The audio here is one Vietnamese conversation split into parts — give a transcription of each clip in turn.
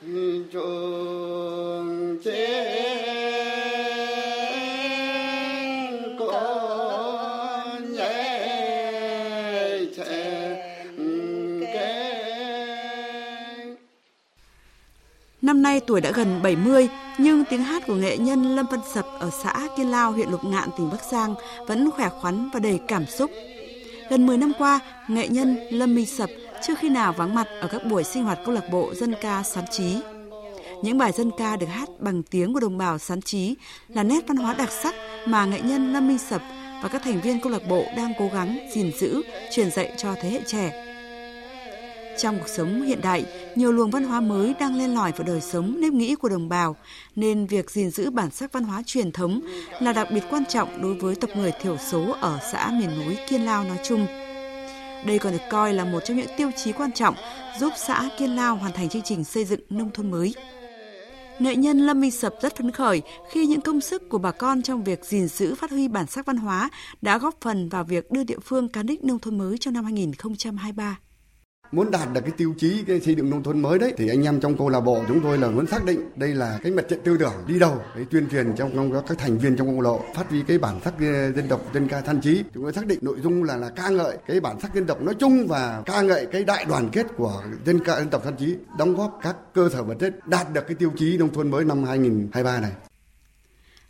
Năm nay tuổi đã gần 70, nhưng tiếng hát của nghệ nhân Lâm Văn Sập ở xã Kiên Lao, huyện Lục Ngạn, tỉnh Bắc Giang vẫn khỏe khoắn và đầy cảm xúc. Gần 10 năm qua, nghệ nhân Lâm Minh Sập chưa khi nào vắng mặt ở các buổi sinh hoạt câu lạc bộ dân ca sán trí. Những bài dân ca được hát bằng tiếng của đồng bào sán trí là nét văn hóa đặc sắc mà nghệ nhân Lâm Minh Sập và các thành viên câu lạc bộ đang cố gắng gìn giữ, truyền dạy cho thế hệ trẻ. Trong cuộc sống hiện đại, nhiều luồng văn hóa mới đang lên lỏi vào đời sống nếp nghĩ của đồng bào, nên việc gìn giữ bản sắc văn hóa truyền thống là đặc biệt quan trọng đối với tộc người thiểu số ở xã miền núi Kiên Lao nói chung. Đây còn được coi là một trong những tiêu chí quan trọng giúp xã Kiên Lao hoàn thành chương trình xây dựng nông thôn mới. Nghệ nhân Lâm Minh Sập rất phấn khởi khi những công sức của bà con trong việc gìn giữ phát huy bản sắc văn hóa đã góp phần vào việc đưa địa phương cán đích nông thôn mới trong năm 2023 muốn đạt được cái tiêu chí cái xây dựng nông thôn mới đấy thì anh em trong câu lạc bộ chúng tôi là muốn xác định đây là cái mặt trận tư tưởng đi đầu để tuyên truyền trong, trong các thành viên trong câu lạc bộ phát huy cái bản sắc ờ, dân tộc dân ca than trí chúng tôi xác định nội dung là là ca ngợi cái bản sắc dân tộc nói chung và ca ngợi cái đại đoàn kết của dân ca dân tộc than trí đóng góp các cơ sở vật chất đạt được cái tiêu chí nông thôn mới năm 2023 này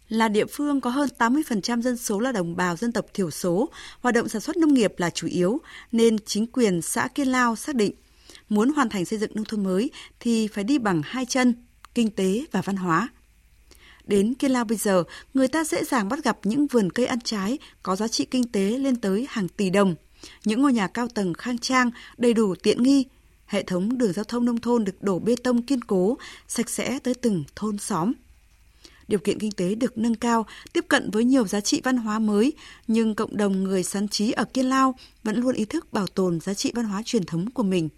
là địa phương có hơn 80% dân số là đồng bào dân tộc thiểu số, hoạt động sản xuất nông nghiệp là chủ yếu, nên chính quyền xã Kiên Lao xác định muốn hoàn thành xây dựng nông thôn mới thì phải đi bằng hai chân, kinh tế và văn hóa. Đến Kiên Lao bây giờ, người ta dễ dàng bắt gặp những vườn cây ăn trái có giá trị kinh tế lên tới hàng tỷ đồng, những ngôi nhà cao tầng khang trang, đầy đủ tiện nghi, hệ thống đường giao thông nông thôn được đổ bê tông kiên cố, sạch sẽ tới từng thôn xóm điều kiện kinh tế được nâng cao, tiếp cận với nhiều giá trị văn hóa mới, nhưng cộng đồng người sán trí ở Kiên Lao vẫn luôn ý thức bảo tồn giá trị văn hóa truyền thống của mình.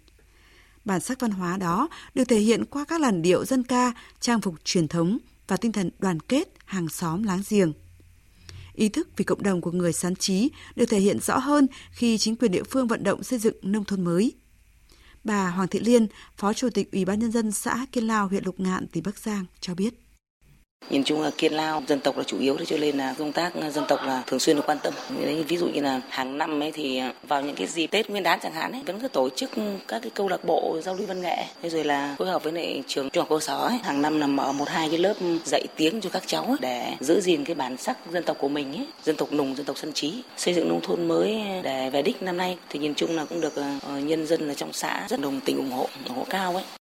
Bản sắc văn hóa đó được thể hiện qua các làn điệu dân ca, trang phục truyền thống và tinh thần đoàn kết hàng xóm láng giềng. Ý thức vì cộng đồng của người sán trí được thể hiện rõ hơn khi chính quyền địa phương vận động xây dựng nông thôn mới. Bà Hoàng Thị Liên, Phó Chủ tịch Ủy ban Nhân dân xã Kiên Lao, huyện Lục Ngạn, tỉnh Bắc Giang cho biết. Nhìn chung là Kiên Lao dân tộc là chủ yếu cho nên là công tác dân tộc là thường xuyên được quan tâm. ví dụ như là hàng năm ấy thì à, vào những cái dịp Tết Nguyên đán chẳng hạn ấy vẫn cứ tổ chức các cái câu lạc bộ giao lưu văn nghệ. Thế rồi là phối hợp với lại trường trung học cơ sở ấy, hàng năm là mở một hai cái lớp dạy tiếng cho các cháu ấy, để giữ gìn cái bản sắc dân tộc của mình ấy, dân tộc nùng, dân tộc sân trí. Xây dựng nông thôn mới để về đích năm nay thì nhìn chung là cũng được à, ờ, nhân dân ở trong xã rất đồng tình ủng hộ, ủng hộ cao ấy.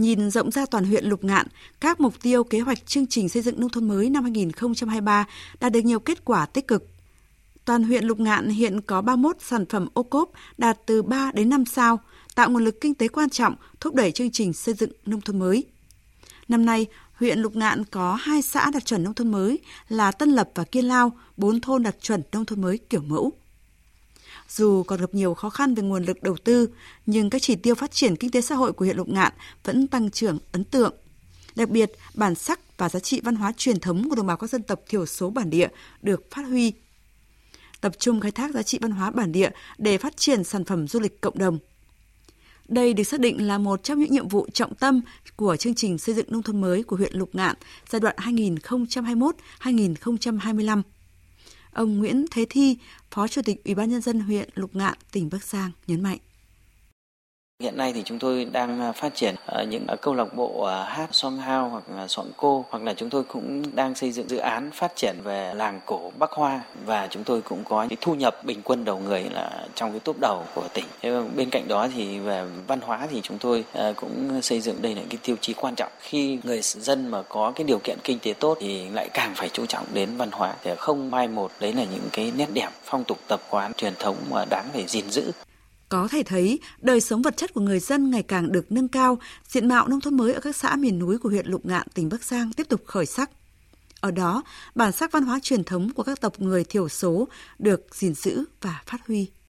Nhìn rộng ra toàn huyện Lục Ngạn, các mục tiêu kế hoạch chương trình xây dựng nông thôn mới năm 2023 đạt được nhiều kết quả tích cực. Toàn huyện Lục Ngạn hiện có 31 sản phẩm ô cốp đạt từ 3 đến 5 sao, tạo nguồn lực kinh tế quan trọng thúc đẩy chương trình xây dựng nông thôn mới. Năm nay, huyện Lục Ngạn có hai xã đạt chuẩn nông thôn mới là Tân Lập và Kiên Lao, bốn thôn đạt chuẩn nông thôn mới kiểu mẫu. Dù còn gặp nhiều khó khăn về nguồn lực đầu tư, nhưng các chỉ tiêu phát triển kinh tế xã hội của huyện Lục Ngạn vẫn tăng trưởng ấn tượng. Đặc biệt, bản sắc và giá trị văn hóa truyền thống của đồng bào các dân tộc thiểu số bản địa được phát huy. Tập trung khai thác giá trị văn hóa bản địa để phát triển sản phẩm du lịch cộng đồng. Đây được xác định là một trong những nhiệm vụ trọng tâm của chương trình xây dựng nông thôn mới của huyện Lục Ngạn giai đoạn 2021-2025. Ông Nguyễn Thế Thi, Phó Chủ tịch Ủy ban nhân dân huyện Lục Ngạn, tỉnh Bắc Giang nhấn mạnh. Hiện nay thì chúng tôi đang à, phát triển à, những à, câu lạc bộ hát song hao hoặc là soạn cô, hoặc là chúng tôi cũng đang xây dựng dự án phát triển về làng cổ Bắc Hoa và chúng tôi cũng có cái thu nhập bình quân đầu người là trong cái top đầu của tỉnh. Bên cạnh đó thì về văn hóa thì chúng tôi cũng xây dựng đây là cái tiêu chí quan trọng. Khi người dân mà có cái điều kiện kinh tế tốt thì lại càng phải chú trọng đến văn hóa để không mai một đấy là những cái nét đẹp phong tục tập quán truyền thống mà đáng để gìn giữ. Có thể thấy, đời sống vật chất của người dân ngày càng được nâng cao, diện mạo nông thôn mới ở các xã miền núi của huyện Lục Ngạn, tỉnh Bắc Giang tiếp tục khởi sắc. Ở đó, bản sắc văn hóa truyền thống của các tộc người thiểu số được gìn giữ và phát huy.